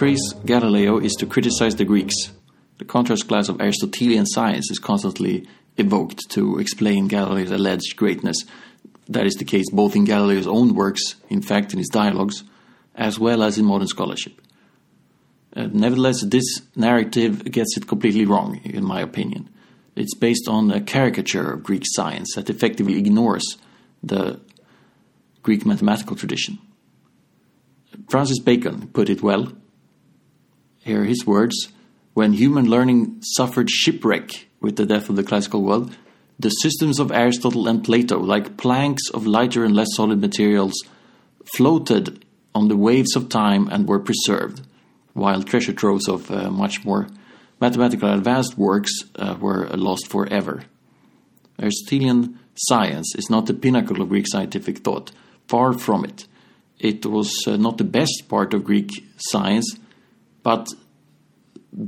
praise Galileo is to criticize the Greeks. The contrast class of Aristotelian science is constantly evoked to explain Galileo's alleged greatness. That is the case both in Galileo's own works, in fact, in his dialogues, as well as in modern scholarship. Uh, nevertheless, this narrative gets it completely wrong, in my opinion. It's based on a caricature of Greek science that effectively ignores the Greek mathematical tradition. Francis Bacon put it well. Here are his words When human learning suffered shipwreck with the death of the classical world, the systems of Aristotle and Plato, like planks of lighter and less solid materials, floated on the waves of time and were preserved, while treasure troves of uh, much more mathematical advanced works uh, were lost forever. Aristotelian science is not the pinnacle of Greek scientific thought, far from it. It was uh, not the best part of Greek science, but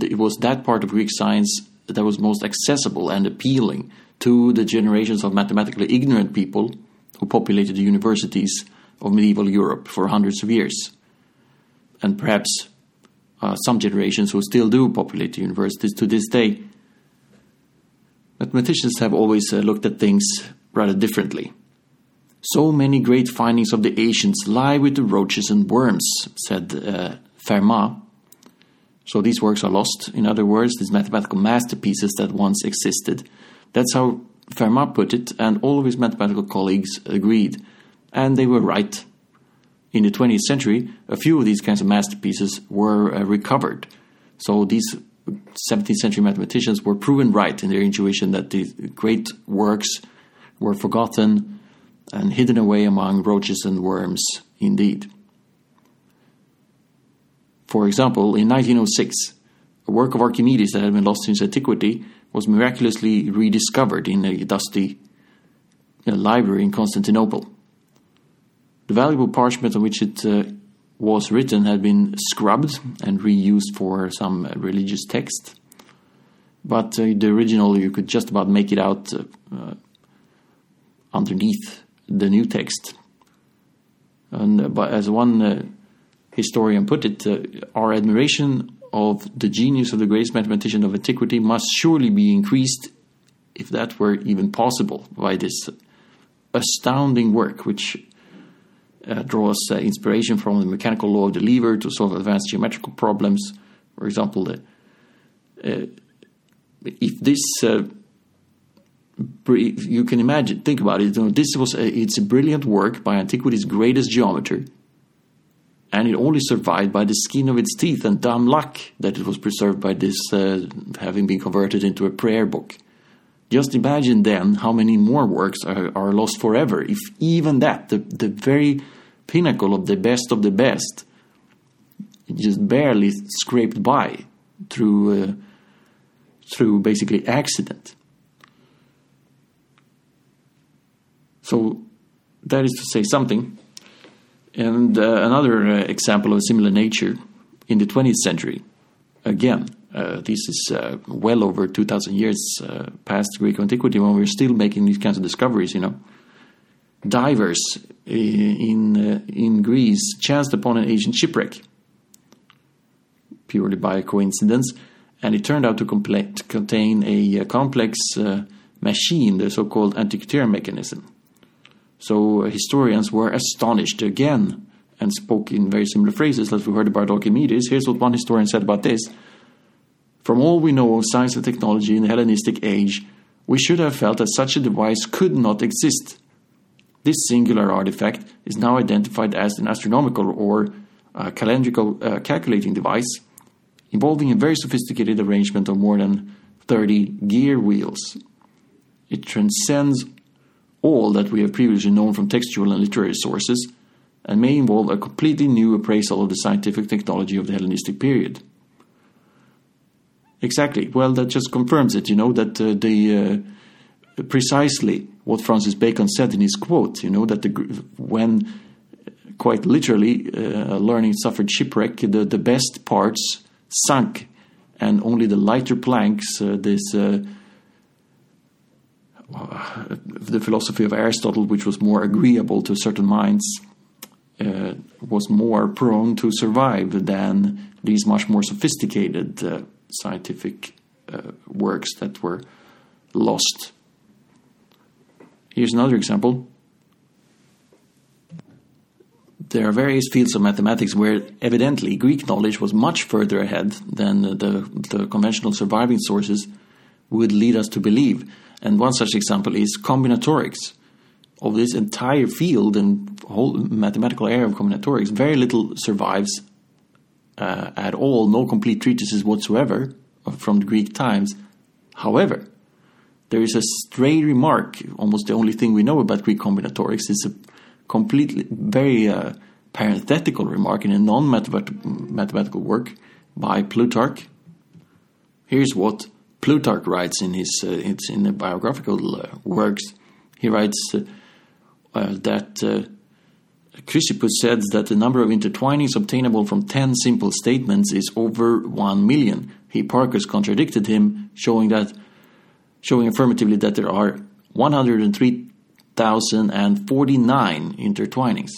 it was that part of Greek science that was most accessible and appealing to the generations of mathematically ignorant people who populated the universities of medieval Europe for hundreds of years. And perhaps uh, some generations who still do populate the universities to this day. Mathematicians have always uh, looked at things rather differently. So many great findings of the ancients lie with the roaches and worms, said uh, Fermat. So these works are lost. In other words, these mathematical masterpieces that once existed. That's how Fermat put it, and all of his mathematical colleagues agreed. And they were right. In the 20th century, a few of these kinds of masterpieces were uh, recovered. So these 17th century mathematicians were proven right in their intuition that these great works were forgotten and hidden away among roaches and worms indeed. For example, in 1906, a work of Archimedes that had been lost since antiquity was miraculously rediscovered in a dusty library in Constantinople. The valuable parchment on which it uh, was written had been scrubbed and reused for some religious text, but uh, the original you could just about make it out uh, uh, underneath the new text. And uh, but as one historian put it, our admiration of the genius of the greatest mathematician of antiquity must surely be increased, if that were even possible, by this astounding work, which uh, draws uh, inspiration from the mechanical law of the lever to solve advanced geometrical problems. For example, the, uh, if this uh, you can imagine, think about it. This was a, it's a brilliant work by antiquity's greatest geometer, and it only survived by the skin of its teeth and dumb luck that it was preserved by this uh, having been converted into a prayer book. Just imagine then how many more works are, are lost forever if even that, the, the very pinnacle of the best of the best, just barely scraped by through uh, through basically accident. So that is to say something. And uh, another uh, example of a similar nature in the 20th century, again, uh, this is uh, well over 2,000 years uh, past Greek antiquity when we're still making these kinds of discoveries, you know. Divers in, uh, in Greece chanced upon an ancient shipwreck purely by coincidence, and it turned out to contain a, a complex machine, the so called Antikythera mechanism. So historians were astonished again and spoke in very similar phrases as we heard about Archimedes. Here's what one historian said about this. From all we know of science and technology in the Hellenistic age, we should have felt that such a device could not exist. This singular artifact is now identified as an astronomical or uh, calendrical uh, calculating device involving a very sophisticated arrangement of more than 30 gear wheels. It transcends all that we have previously known from textual and literary sources and may involve a completely new appraisal of the scientific technology of the Hellenistic period. Exactly. Well, that just confirms it. You know that uh, the uh, precisely what Francis Bacon said in his quote. You know that the when quite literally uh, learning suffered shipwreck, the the best parts sunk, and only the lighter planks. Uh, this. The philosophy of Aristotle, which was more agreeable to certain minds, uh, was more prone to survive than these much more sophisticated uh, scientific uh, works that were lost. Here's another example. There are various fields of mathematics where evidently Greek knowledge was much further ahead than the, the conventional surviving sources would lead us to believe. And one such example is combinatorics. Of this entire field and whole mathematical area of combinatorics, very little survives uh, at all, no complete treatises whatsoever from the Greek times. However, there is a stray remark, almost the only thing we know about Greek combinatorics is a completely, very uh, parenthetical remark in a non mathematical work by Plutarch. Here's what Plutarch writes in his uh, it's in the biographical uh, works. He writes uh, that Chrysippus said that the number of intertwinings obtainable from ten simple statements is over one million. Hipparchus contradicted him, showing that showing affirmatively that there are 103,049 intertwinings.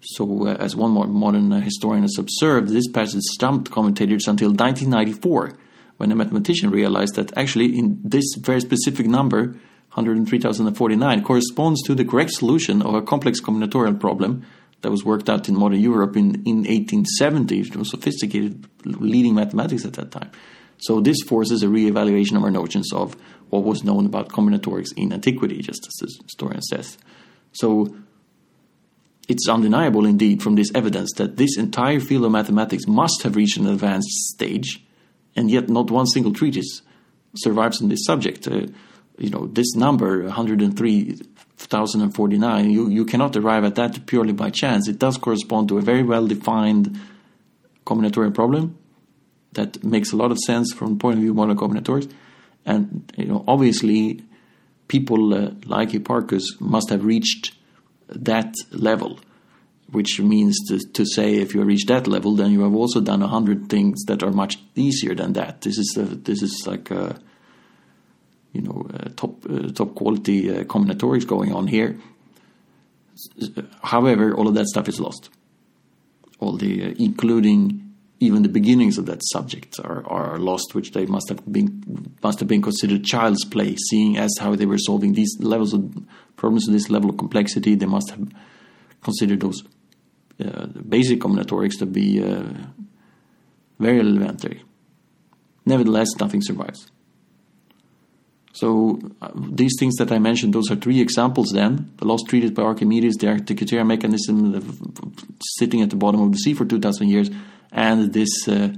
So, uh, as one modern historian has observed, this passage stumped commentators until 1994 when a mathematician realized that actually in this very specific number, 103,049, corresponds to the correct solution of a complex combinatorial problem that was worked out in modern Europe in, in 1870. It was sophisticated leading mathematics at that time. So this forces a re-evaluation of our notions of what was known about combinatorics in antiquity, just as the historian says. So it's undeniable indeed from this evidence that this entire field of mathematics must have reached an advanced stage and yet not one single treatise survives on this subject. Uh, you know, this number, 103,049, you, you cannot arrive at that purely by chance. It does correspond to a very well defined combinatorial problem that makes a lot of sense from the point of view of modern combinatorics. And, you know, obviously, people uh, like Hipparchus must have reached that level which means to, to say if you reach that level, then you have also done a hundred things that are much easier than that. This is this is like a, you know a top uh, top quality uh, combinatorics going on here. However, all of that stuff is lost. All the uh, including even the beginnings of that subject are, are lost, which they must have been must have been considered child's play, seeing as how they were solving these levels of problems of this level of complexity. They must have considered those uh, basic combinatorics to be uh, very elementary. Nevertheless, nothing survives. So uh, these things that I mentioned, those are three examples. Then the lost treatise by Archimedes, the Antikythera mechanism sitting at the bottom of the sea for two thousand years, and this uh,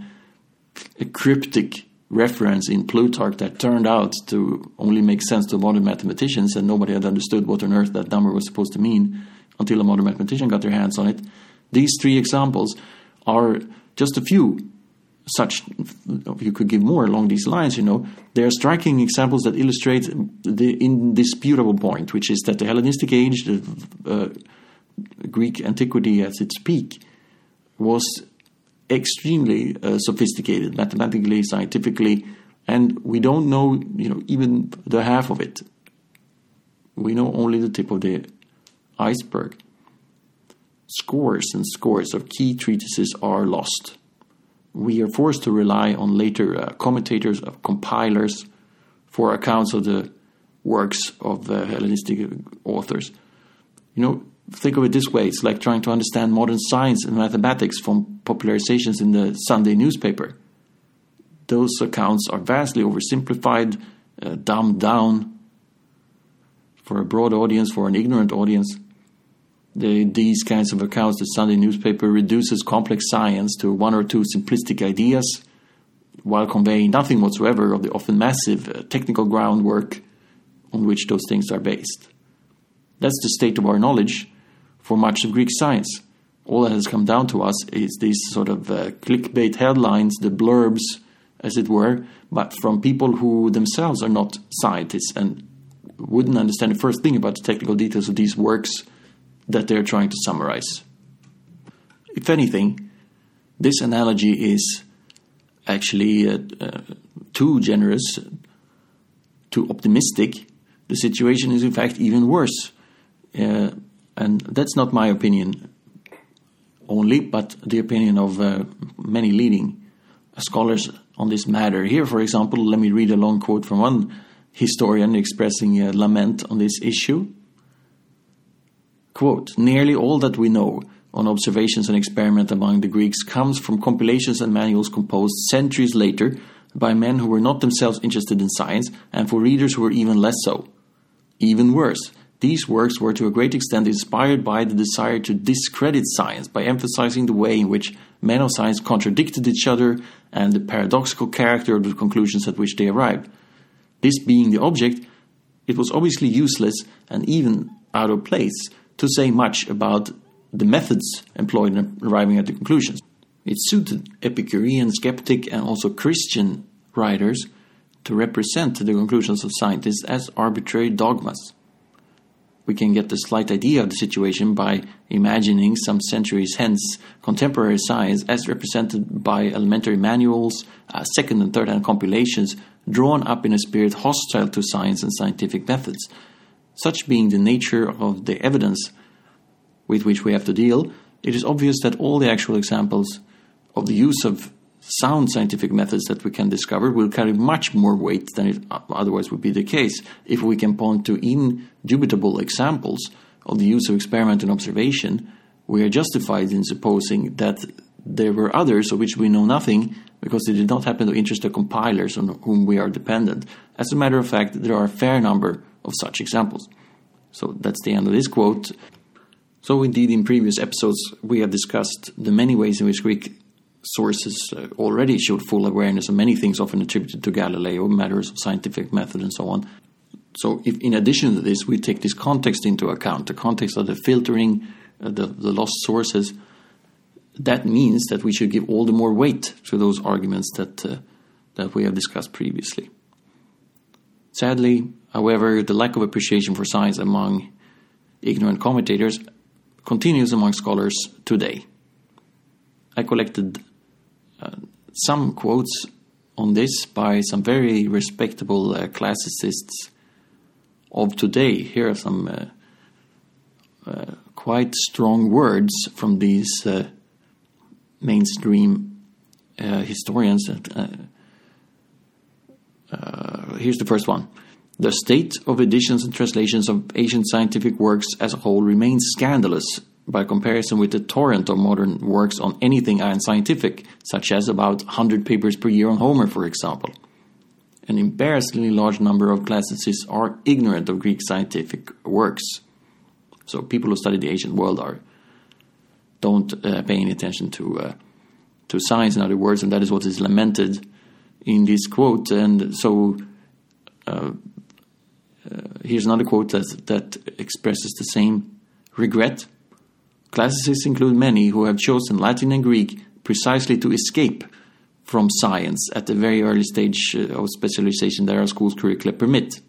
cryptic reference in Plutarch that turned out to only make sense to modern mathematicians, and nobody had understood what on earth that number was supposed to mean until a modern mathematician got their hands on it. These three examples are just a few such you could give more along these lines you know. They are striking examples that illustrate the indisputable point which is that the hellenistic age the uh, greek antiquity at its peak was extremely uh, sophisticated mathematically scientifically and we don't know you know even the half of it. We know only the tip of the iceberg scores and scores of key treatises are lost. We are forced to rely on later uh, commentators, of compilers, for accounts of the works of the Hellenistic authors. You know, think of it this way it's like trying to understand modern science and mathematics from popularizations in the Sunday newspaper. Those accounts are vastly oversimplified, uh, dumbed down for a broad audience, for an ignorant audience the, these kinds of accounts, the Sunday newspaper reduces complex science to one or two simplistic ideas while conveying nothing whatsoever of the often massive uh, technical groundwork on which those things are based. That's the state of our knowledge for much of Greek science. All that has come down to us is these sort of uh, clickbait headlines, the blurbs, as it were, but from people who themselves are not scientists and wouldn't understand the first thing about the technical details of these works that they're trying to summarize. If anything, this analogy is actually uh, uh, too generous, too optimistic. The situation is, in fact, even worse. Uh, and that's not my opinion only, but the opinion of uh, many leading scholars on this matter. Here, for example, let me read a long quote from one historian expressing a lament on this issue. Quote, Nearly all that we know on observations and experiment among the Greeks comes from compilations and manuals composed centuries later by men who were not themselves interested in science and for readers who were even less so. Even worse, these works were to a great extent inspired by the desire to discredit science by emphasizing the way in which men of science contradicted each other and the paradoxical character of the conclusions at which they arrived. This being the object, it was obviously useless and even out of place to say much about the methods employed in arriving at the conclusions. It suited Epicurean, skeptic, and also Christian writers to represent the conclusions of scientists as arbitrary dogmas. We can get a slight idea of the situation by imagining some centuries hence contemporary science as represented by elementary manuals, uh, second and third hand compilations drawn up in a spirit hostile to science and scientific methods. Such being the nature of the evidence with which we have to deal, it is obvious that all the actual examples of the use of sound scientific methods that we can discover will carry much more weight than it otherwise would be the case if we can point to indubitable examples of the use of experiment and observation. We are justified in supposing that there were others of which we know nothing because they did not happen to interest the compilers on whom we are dependent. As a matter of fact, there are a fair number of such examples. So that's the end of this quote. So, indeed, in previous episodes, we have discussed the many ways in which Greek sources uh, already showed full awareness of many things often attributed to Galileo, matters of scientific method and so on. So, if in addition to this, we take this context into account, the context of the filtering, uh, the, the lost sources, that means that we should give all the more weight to those arguments that, uh, that we have discussed previously. Sadly, however, the lack of appreciation for science among ignorant commentators continues among scholars today. I collected uh, some quotes on this by some very respectable uh, classicists of today. Here are some uh, uh quite strong words from these uh, mainstream uh, historians. here's the first one. The state of editions and translations of ancient scientific works as a whole remains scandalous by comparison with the torrent of modern works on anything unscientific, such as about 100 papers per year on Homer, for example. An embarrassingly large number of classicists are ignorant of Greek scientific works. So people who study the ancient world are don't uh, pay any attention to uh, to science, in other words, and that is what is lamented in this quote. And so uh, here's another quote that, that expresses the same regret. Classicists include many who have chosen Latin and Greek precisely to escape from science at the very early stage uh, of specialization that our school's curricula permit.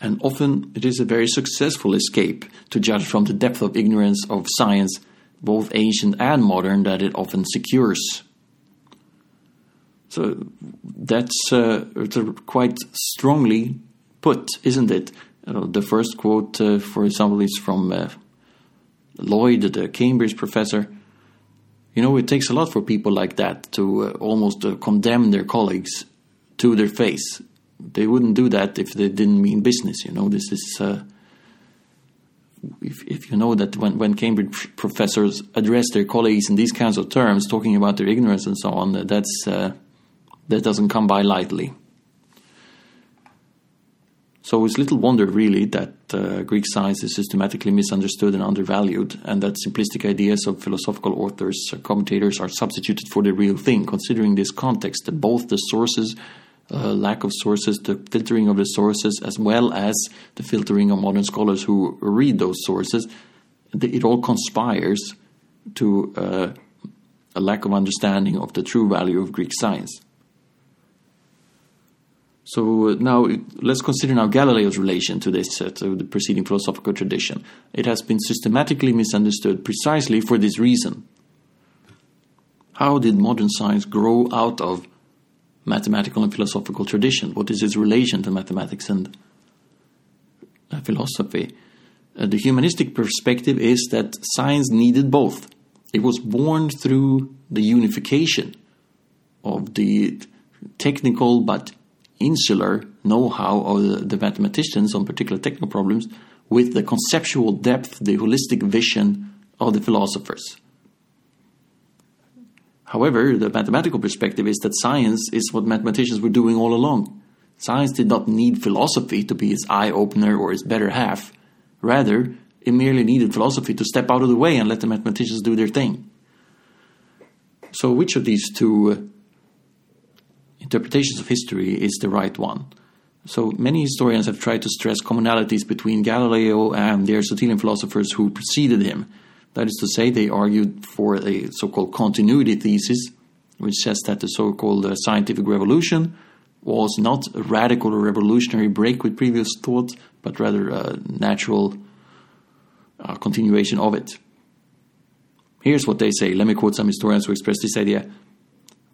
And often it is a very successful escape to judge from the depth of ignorance of science, both ancient and modern, that it often secures. So that's uh, quite strongly put, isn't it? Uh, the first quote, uh, for example, is from uh, Lloyd, the Cambridge professor. You know, it takes a lot for people like that to uh, almost uh, condemn their colleagues to their face. They wouldn't do that if they didn't mean business. You know, this is. Uh, if, if you know that when, when Cambridge professors address their colleagues in these kinds of terms, talking about their ignorance and so on, that's that doesn't come by lightly. So it's little wonder, really, that uh, Greek science is systematically misunderstood and undervalued, and that simplistic ideas of philosophical authors, uh, commentators, are substituted for the real thing, considering this context, that both the sources, uh, lack of sources, the filtering of the sources, as well as the filtering of modern scholars who read those sources. It all conspires to uh, a lack of understanding of the true value of Greek science. So uh, now let's consider now Galileo's relation to this, uh, to the preceding philosophical tradition. It has been systematically misunderstood precisely for this reason. How did modern science grow out of mathematical and philosophical tradition? What is its relation to mathematics and uh, philosophy? Uh, the humanistic perspective is that science needed both. It was born through the unification of the technical but insular know how of the, the mathematicians on particular technical problems with the conceptual depth, the holistic vision of the philosophers. However, the mathematical perspective is that science is what mathematicians were doing all along. Science did not need philosophy to be its eye opener or its better half. Rather, it merely needed philosophy to step out of the way and let the mathematicians do their thing. So, which of these two uh, interpretations of history is the right one? So, many historians have tried to stress commonalities between Galileo and the Aristotelian philosophers who preceded him that is to say, they argued for a so called continuity thesis, which says that the so called uh, scientific revolution was not a radical or revolutionary break with previous thought, but rather a natural uh, continuation of it. Here's what they say. Let me quote some historians who express this idea.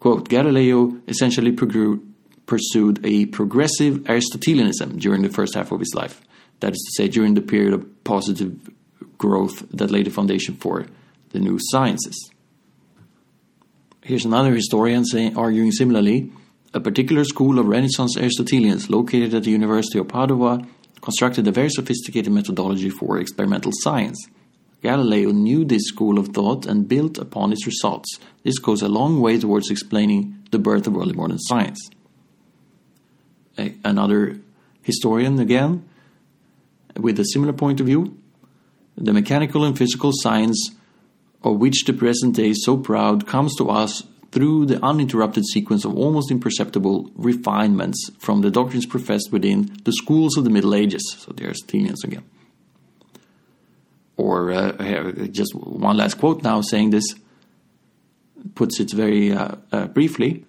Quote Galileo essentially pursued a progressive Aristotelianism during the first half of his life. That is to say, during the period of positive growth that laid the foundation for the new sciences. Here's another historian saying, arguing similarly a particular school of Renaissance Aristotelians located at the University of Padua constructed a very sophisticated methodology for experimental science. Galileo knew this school of thought and built upon its results. This goes a long way towards explaining the birth of early modern science. A, another historian, again, with a similar point of view, the mechanical and physical science of which the present day is so proud comes to us through the uninterrupted sequence of almost imperceptible refinements from the doctrines professed within the schools of the Middle Ages. So the Aristotelians again. Or uh, just one last quote now saying this puts it very uh, uh, briefly.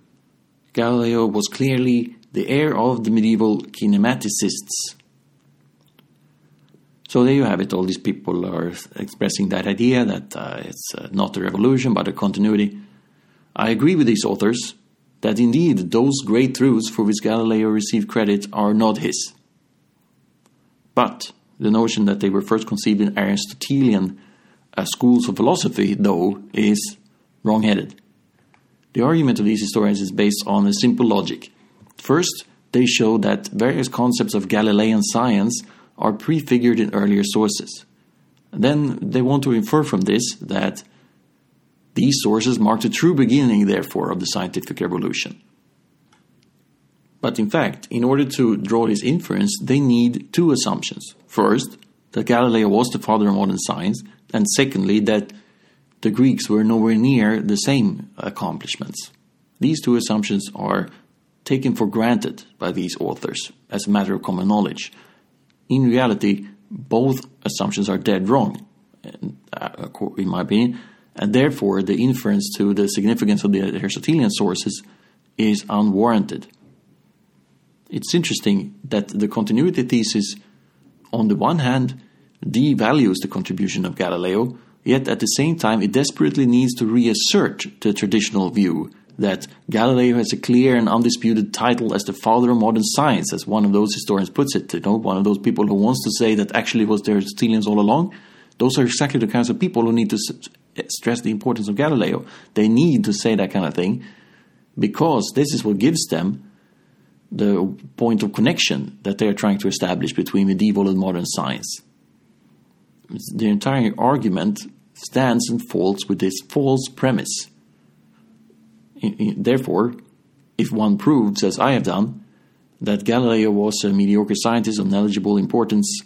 Galileo was clearly the heir of the medieval kinematicists so there you have it. All these people are expressing that idea that uh, it's uh, not a revolution but a continuity. I agree with these authors that indeed those great truths for which Galileo received credit are not his. But the notion that they were first conceived in Aristotelian uh, schools of philosophy, though, is wrong headed. The argument of these historians is based on a simple logic. First, they show that various concepts of Galilean science are prefigured in earlier sources. then they want to infer from this that these sources mark the true beginning, therefore, of the scientific revolution. But in fact, in order to draw this inference, they need two assumptions. First, that Galileo was the father of modern science, and secondly, that the Greeks were nowhere near the same accomplishments. These two assumptions are taken for granted by these authors as a matter of common knowledge, in reality, both assumptions are dead wrong, uh, in my opinion, and therefore the inference to the significance of the Aristotelian sources is unwarranted. It's interesting that the continuity thesis, on the one hand, devalues the contribution of Galileo, yet at the same time it desperately needs to reassert the traditional view that Galileo has a clear and undisputed title as the father of modern science, as one of those historians puts it. You know, one of those people who wants to say that actually was the Aristotelians all along. Those are exactly the kinds of people who need to stress the importance of Galileo. They need to say that kind of thing because this is what gives them the point of connection that they are trying to establish between medieval and modern science. The entire argument stands and falls with this false premise Therefore, if one proves, as I have done, that Galileo was a mediocre scientist of negligible importance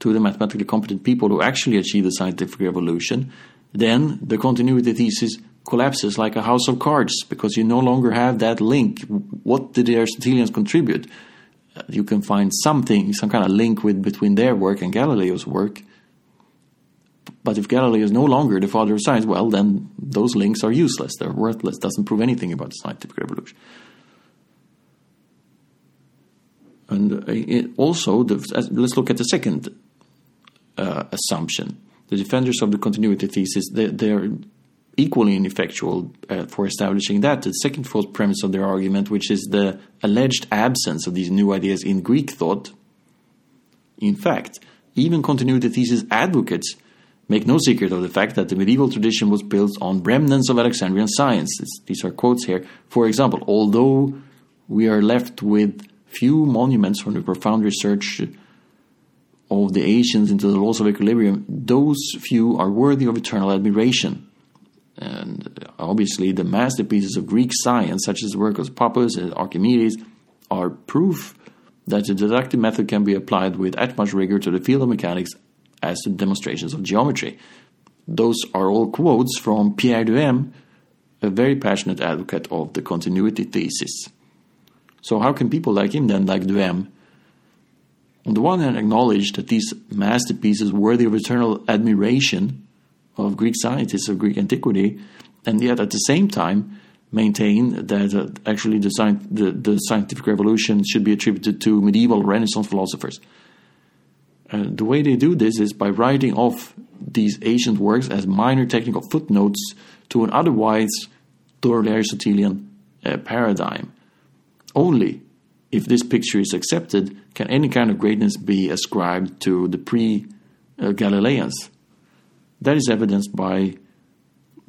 to the mathematically competent people who actually achieved the scientific revolution, then the continuity thesis collapses like a house of cards because you no longer have that link. What did the Aristotelians contribute? Uh, you can find something, some kind of link with between their work and Galileo's work, but if Galileo is no longer the father of science, well, then those links are useless. They're worthless. Doesn't prove anything about the scientific revolution. And uh, also, the, let's look at the second uh, assumption. The defenders of the continuity thesis, they, they're equally ineffectual uh, for establishing that. The second false premise of their argument, which is the alleged absence of these new ideas in Greek thought. In fact, Even continuity thesis advocates make no secret of the fact that the medieval tradition was built on remnants of Alexandrian science. These are quotes here. For example, although we are left with few monuments from the profound research of the ancients into the laws of equilibrium, those few are worthy of eternal admiration. And obviously, the masterpieces of Greek science, such as the work of Pappus and Archimedes, are proof that the deductive method can be applied with as much rigor to the field of mechanics as to demonstrations of geometry. Those are all quotes from Pierre Duhem, a very passionate advocate of the continuity thesis. So, how can people like him then, like Duhem, on the one hand acknowledge that these masterpieces worthy of eternal admiration of Greek scientists of Greek antiquity, and yet at the same time maintain that uh, actually the, sci- the, the, scientific revolution should be attributed to medieval Renaissance philosophers. Uh, the way they do this is by writing off these ancient works as minor technical footnotes to an otherwise thoroughly Aristotelian uh, paradigm. Only if this picture is accepted can any kind of greatness be ascribed to the pre Galileans. That is evidenced by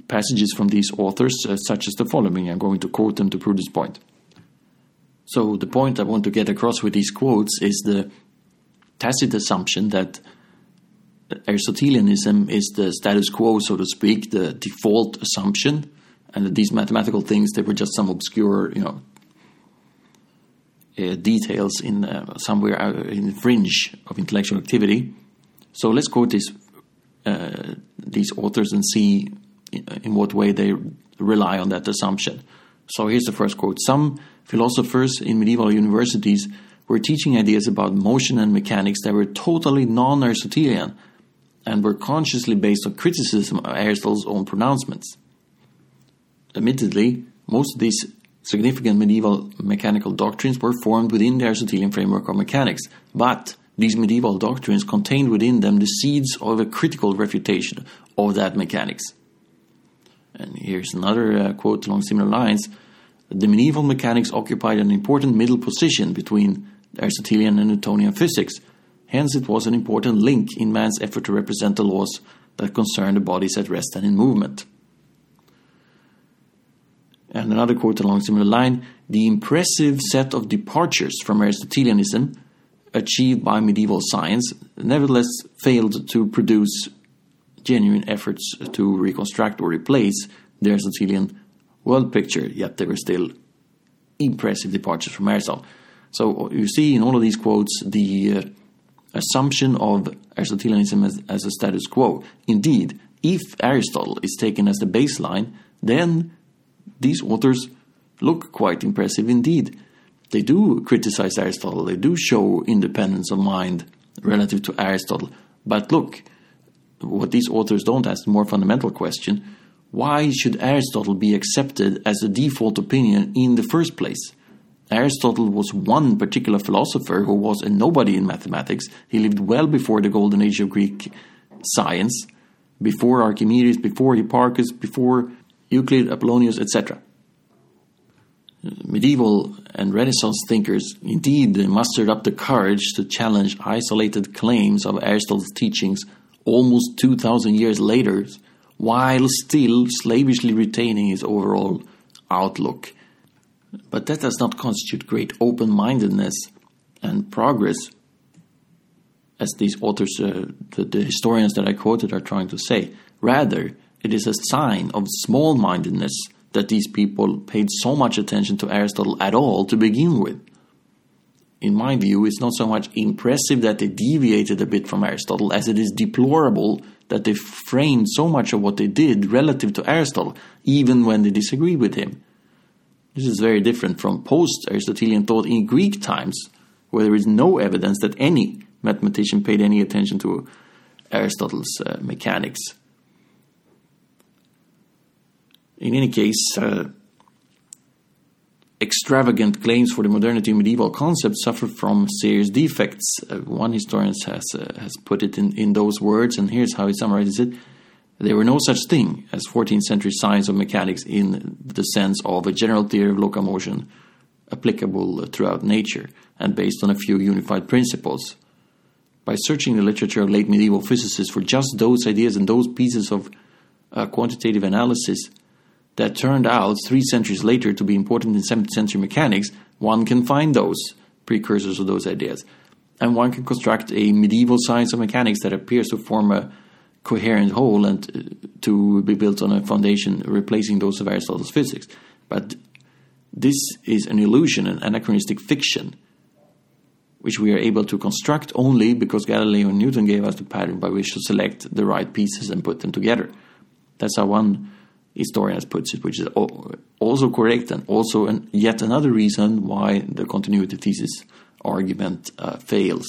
passages from these authors, uh, such as the following. I'm going to quote them to prove this point. So, the point I want to get across with these quotes is the tacit assumption that Aristotelianism is the status quo, so to speak, the default assumption, and that these mathematical things they were just some obscure, you know, uh, details in uh, somewhere in the fringe of intellectual activity. So let's quote this, uh, these authors and see in what way they rely on that assumption. So here's the first quote Some philosophers in medieval universities were teaching ideas about motion and mechanics that were totally non Aristotelian and were consciously based on criticism of Aristotle's own pronouncements. Admittedly, most of these significant medieval mechanical doctrines were formed within the Aristotelian framework of mechanics, but these medieval doctrines contained within them the seeds of a critical refutation of that mechanics. And here's another uh, quote along similar lines The medieval mechanics occupied an important middle position between Aristotelian and Newtonian physics. Hence, it was an important link in man's effort to represent the laws that concern the bodies at rest and in movement. And another quote along similar line the impressive set of departures from Aristotelianism achieved by medieval science nevertheless failed to produce genuine efforts to reconstruct or replace the Aristotelian world picture, yet they were still impressive departures from Aristotle. So you see in all of these quotes the uh, assumption of Aristotelianism as, as a status quo. Indeed, if Aristotle is taken as the baseline, then these authors look quite impressive indeed. They do criticize Aristotle, they do show independence of mind relative to Aristotle. But look, what these authors don't ask the more fundamental question why should Aristotle be accepted as a default opinion in the first place? Aristotle was one particular philosopher who was a nobody in mathematics. He lived well before the golden age of Greek science, before Archimedes, before Hipparchus, before Euclid, Apollonius, etc. Medieval and Renaissance thinkers indeed mustered up the courage to challenge isolated claims of Aristotle's teachings almost 2,000 years later, while still slavishly retaining his overall outlook. But that does not constitute great open mindedness and progress, as these authors, uh, the, the historians that I quoted, are trying to say. Rather, it is a sign of small mindedness that these people paid so much attention to Aristotle at all to begin with. In my view, it's not so much impressive that they deviated a bit from Aristotle as it is deplorable that they framed so much of what they did relative to Aristotle, even when they disagreed with him. This is very different from post Aristotelian thought in Greek times, where there is no evidence that any mathematician paid any attention to Aristotle's uh, mechanics. In any case, uh, extravagant claims for the modernity of medieval concepts suffer from serious defects. Uh, one historian has, uh, has put it in, in those words, and here's how he summarizes it. There were no such thing as 14th century science of mechanics in the sense of a general theory of locomotion applicable throughout nature and based on a few unified principles. by searching the literature of late medieval physicists for just those ideas and those pieces of uh, quantitative analysis that turned out three centuries later to be important in 17th century mechanics, one can find those precursors of those ideas. And one can construct a medieval science of mechanics that appears to form a coherent whole and uh, to be built on a foundation replacing those of Aristotle's physics. But this is an illusion, an anachronistic fiction, which we are able to construct only because Galileo and Newton gave us the pattern by which to select the right pieces and put them together. That's how one historian puts it, which is also correct and also an, yet another reason why the continuity thesis argument uh, fails.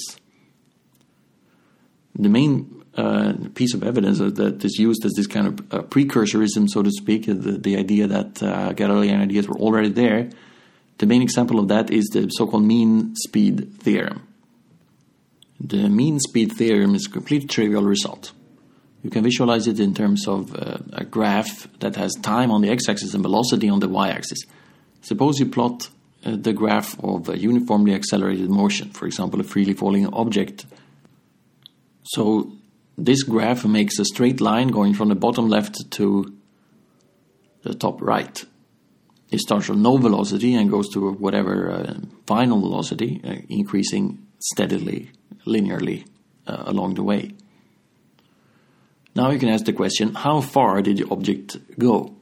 The main uh, piece of evidence that is used as this kind of uh, precursorism, so to speak, the, the idea that uh, Galilean ideas were already there, the main example of that is the so called mean speed theorem. The mean speed theorem is a completely trivial result. You can visualize it in terms of uh, a graph that has time on the x axis and velocity on the y axis. Suppose you plot uh, the graph of a uniformly accelerated motion, for example, a freely falling object. So this graph makes a straight line going from the bottom left to the top right. It starts from no velocity and goes to whatever uh, final velocity, uh, increasing steadily, linearly uh, along the way. Now you can ask the question how far did the object go?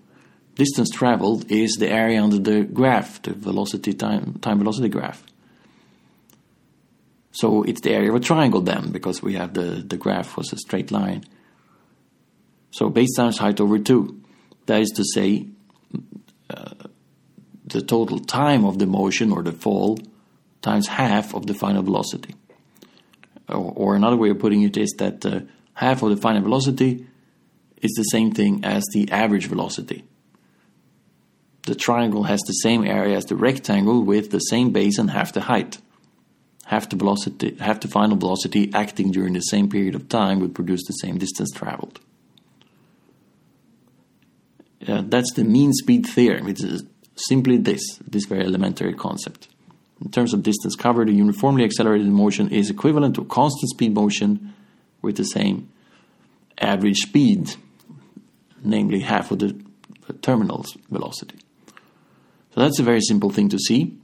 Distance traveled is the area under the graph, the velocity time, time velocity graph. So it's the area of a triangle then, because we have the, the graph was a straight line. So base times height over 2. That is to say, uh, the total time of the motion or the fall times half of the final velocity. Or, or another way of putting it is that uh, half of the final velocity is the same thing as the average velocity. The triangle has the same area as the rectangle with the same base and half the height half the velocity, half the final velocity acting during the same period of time would produce the same distance traveled. Uh, that's the mean speed theorem. It's simply this, this very elementary concept. In terms of distance covered, a uniformly accelerated motion is equivalent to constant speed motion with the same average speed, namely half of the terminal velocity. So that's a very simple thing to see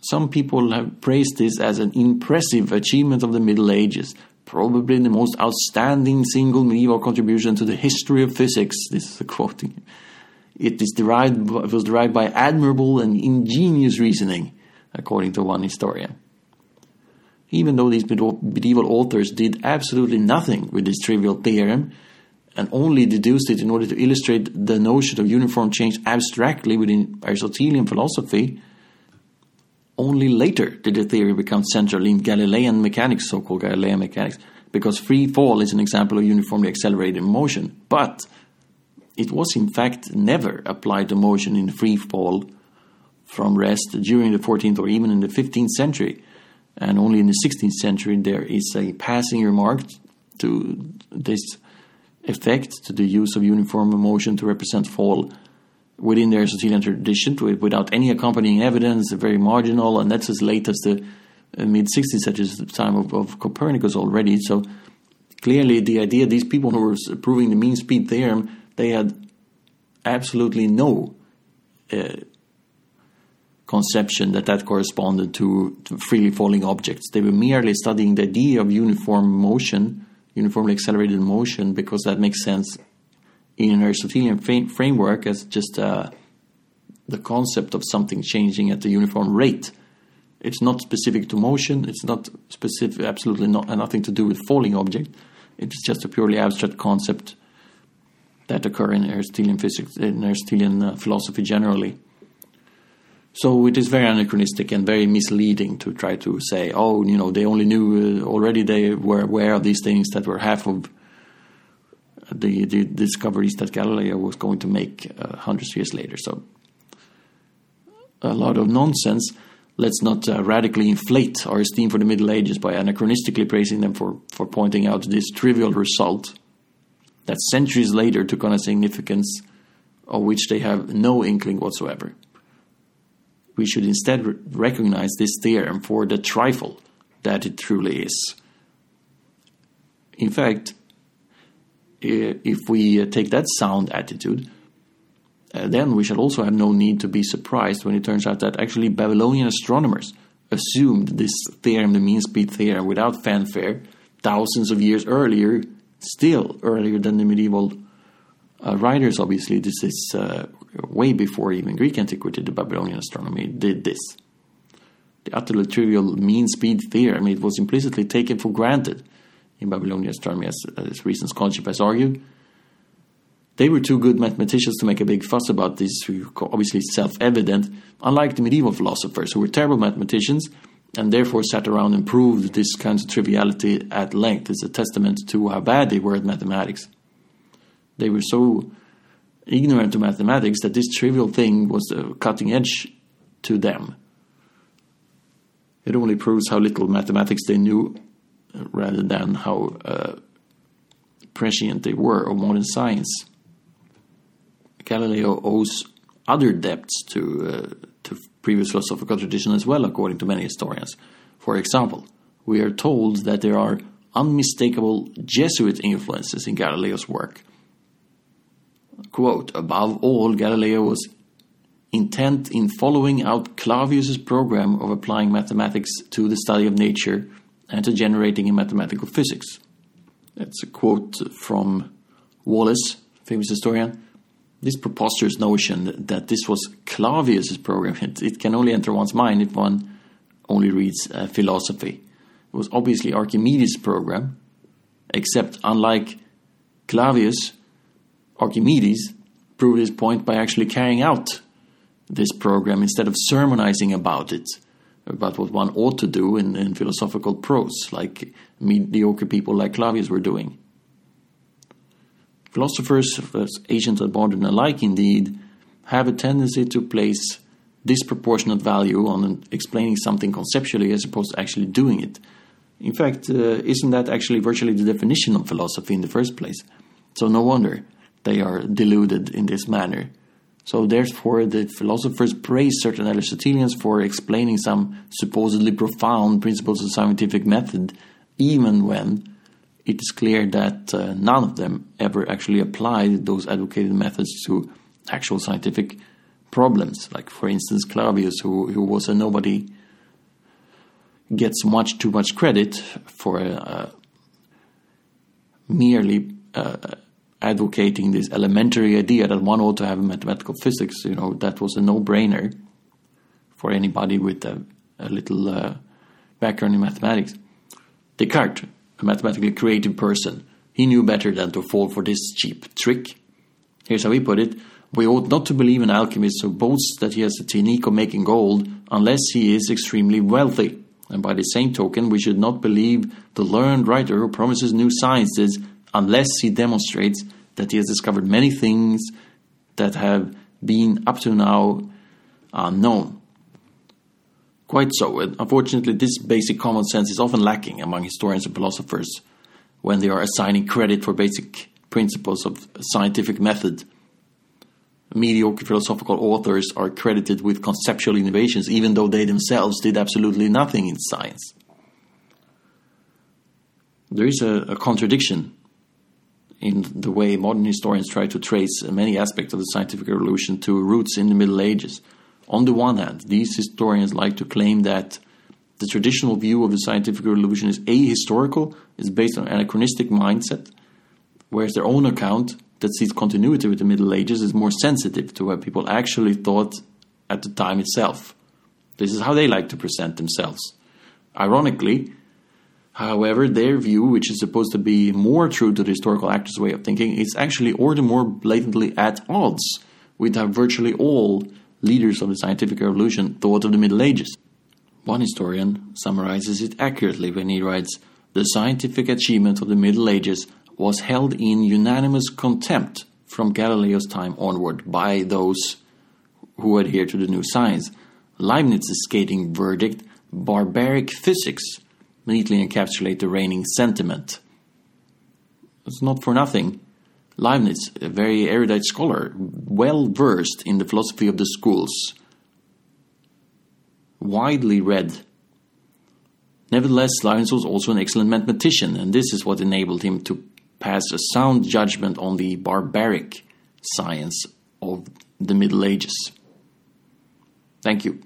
some people have praised this as an impressive achievement of the Middle Ages, probably the most outstanding single medieval contribution to the history of physics. This is a quoting. It is derived, it was derived by admirable and ingenious reasoning, according to one historian. Even though these medieval authors did absolutely nothing with this trivial theorem, and only deduced it in order to illustrate the notion of uniform change abstractly within Aristotelian philosophy, only later did the theory become central in Galilean mechanics, so called Galilean mechanics, because free fall is an example of uniformly accelerated motion. But it was in fact never applied to motion in free fall from rest during the 14th or even in the 15th century. And only in the 16th century there is a passing remark to this effect, to the use of uniform motion to represent fall within the Aristotelian tradition without any accompanying evidence, very marginal, and that's as late as the mid 60s, such as the time of, of, Copernicus already. So clearly, the idea these people who were proving the mean speed theorem, they had absolutely no uh, conception that that corresponded to, to, freely falling objects. They were merely studying the idea of uniform motion, uniformly accelerated motion, because that makes sense in an Aristotelian framework as just uh, the concept of something changing at a uniform rate. It's not specific to motion. It's not specific, absolutely not, nothing to do with falling object. It's just a purely abstract concept that occur in Aristotelian physics, in Aristotelian uh, philosophy generally. So it is very anachronistic and very misleading to try to say, oh, you know, they only knew uh, already they were aware of these things that were half of the, the discoveries that Galileo was going to make uh, hundreds of years later. So a lot of nonsense. Let's not uh, radically inflate our esteem for the Middle Ages by anachronistically praising them for, for pointing out this trivial result that centuries later took on a significance of which they have no inkling whatsoever. We should instead re- recognize this theorem for the trifle that it truly is In fact, if we take that sound attitude, uh, then we shall also have no need to be surprised when it turns out that actually Babylonian astronomers assumed this theorem, the mean speed theorem, without fanfare thousands of years earlier, still earlier than the medieval uh, writers, obviously. This is uh, way before even Greek antiquity, the Babylonian astronomy did this. The utterly trivial mean speed theorem, it was implicitly taken for granted in Babylonian astronomy, as, as recent scholarship has argued. They were too good mathematicians to make a big fuss about this, obviously self evident, unlike the medieval philosophers, who were terrible mathematicians and therefore sat around and proved this kind of triviality at length. It's a testament to how bad they were at mathematics. They were so ignorant of mathematics that this trivial thing was the cutting edge to them. It only proves how little mathematics they knew rather than how uh, prescient they were of modern science. Galileo owes other debts to, uh, to previous philosophical tradition as well, according to many historians. For example, we are told that there are unmistakable Jesuit influences in Galileo's work. Quote, above all, Galileo was intent in following out Clavius's program of applying mathematics to the study of nature and to generating in mathematical physics. That's a quote from Wallace, famous historian this preposterous notion that this was Clavius's program, it, it, can only enter one's mind if one only reads uh, philosophy. It was obviously Archimedes' program, except unlike Clavius, Archimedes proved his point by actually carrying out this program instead of sermonizing about it, about what one ought to do in, in philosophical prose, like mediocre people like Clavius were doing. Philosophers, ancient and modern alike, indeed, have a tendency to place disproportionate value on explaining something conceptually as opposed to actually doing it. In fact, uh, isn't that actually virtually the definition of philosophy in the first place? So, no wonder they are deluded in this manner. So, therefore, the philosophers praise certain Aristotelians for explaining some supposedly profound principles of scientific method, even when it is clear that uh, none of them ever actually applied those advocated methods to actual scientific problems. Like, for instance, Clavius, who, who was a nobody, gets much too much credit for uh, merely uh, advocating this elementary idea that one ought to have a mathematical physics. You know, that was a no brainer for anybody with a, a little uh, background in mathematics. Descartes a mathematically creative person, he knew better than to fall for this cheap trick. Here's how he put it We ought not to believe an alchemist who boasts that he has a technique of making gold unless he is extremely wealthy. And by the same token, we should not believe the learned writer who promises new sciences unless he demonstrates that he has discovered many things that have been up to now unknown. Quite so. Unfortunately, this basic common sense is often lacking among historians and philosophers when they are assigning credit for basic principles of scientific method. Mediocre philosophical authors are credited with conceptual innovations, even though they themselves did absolutely nothing in science. There is a, a contradiction in the way modern historians try to trace many aspects of the scientific revolution to roots in the Middle Ages on the one hand, these historians like to claim that the traditional view of the scientific revolution is ahistorical, is based on anachronistic mindset, whereas their own account that sees continuity with the Middle Ages is more sensitive to what people actually thought at the time itself. This is how they like to present themselves. Ironically, however, their view, which is supposed to be more true to the historical actor's way of thinking, is actually or the more blatantly at odds with how virtually all leaders of the scientific revolution thought of the Middle Ages. One historian summarizes it accurately when he writes The scientific achievement of the Middle Ages was held in unanimous contempt from Galileo's time onward by those who adhere to the new science. Leibniz's scathing verdict, barbaric physics, neatly encapsulate the reigning sentiment. It's not for nothing Leibniz, a very erudite scholar, well versed in the philosophy of the schools, widely read, Nevertheless, Leibniz was also an excellent mathematician, and this is what enabled him to pass a sound judgment on the barbaric science of the Middle Ages. Thank you.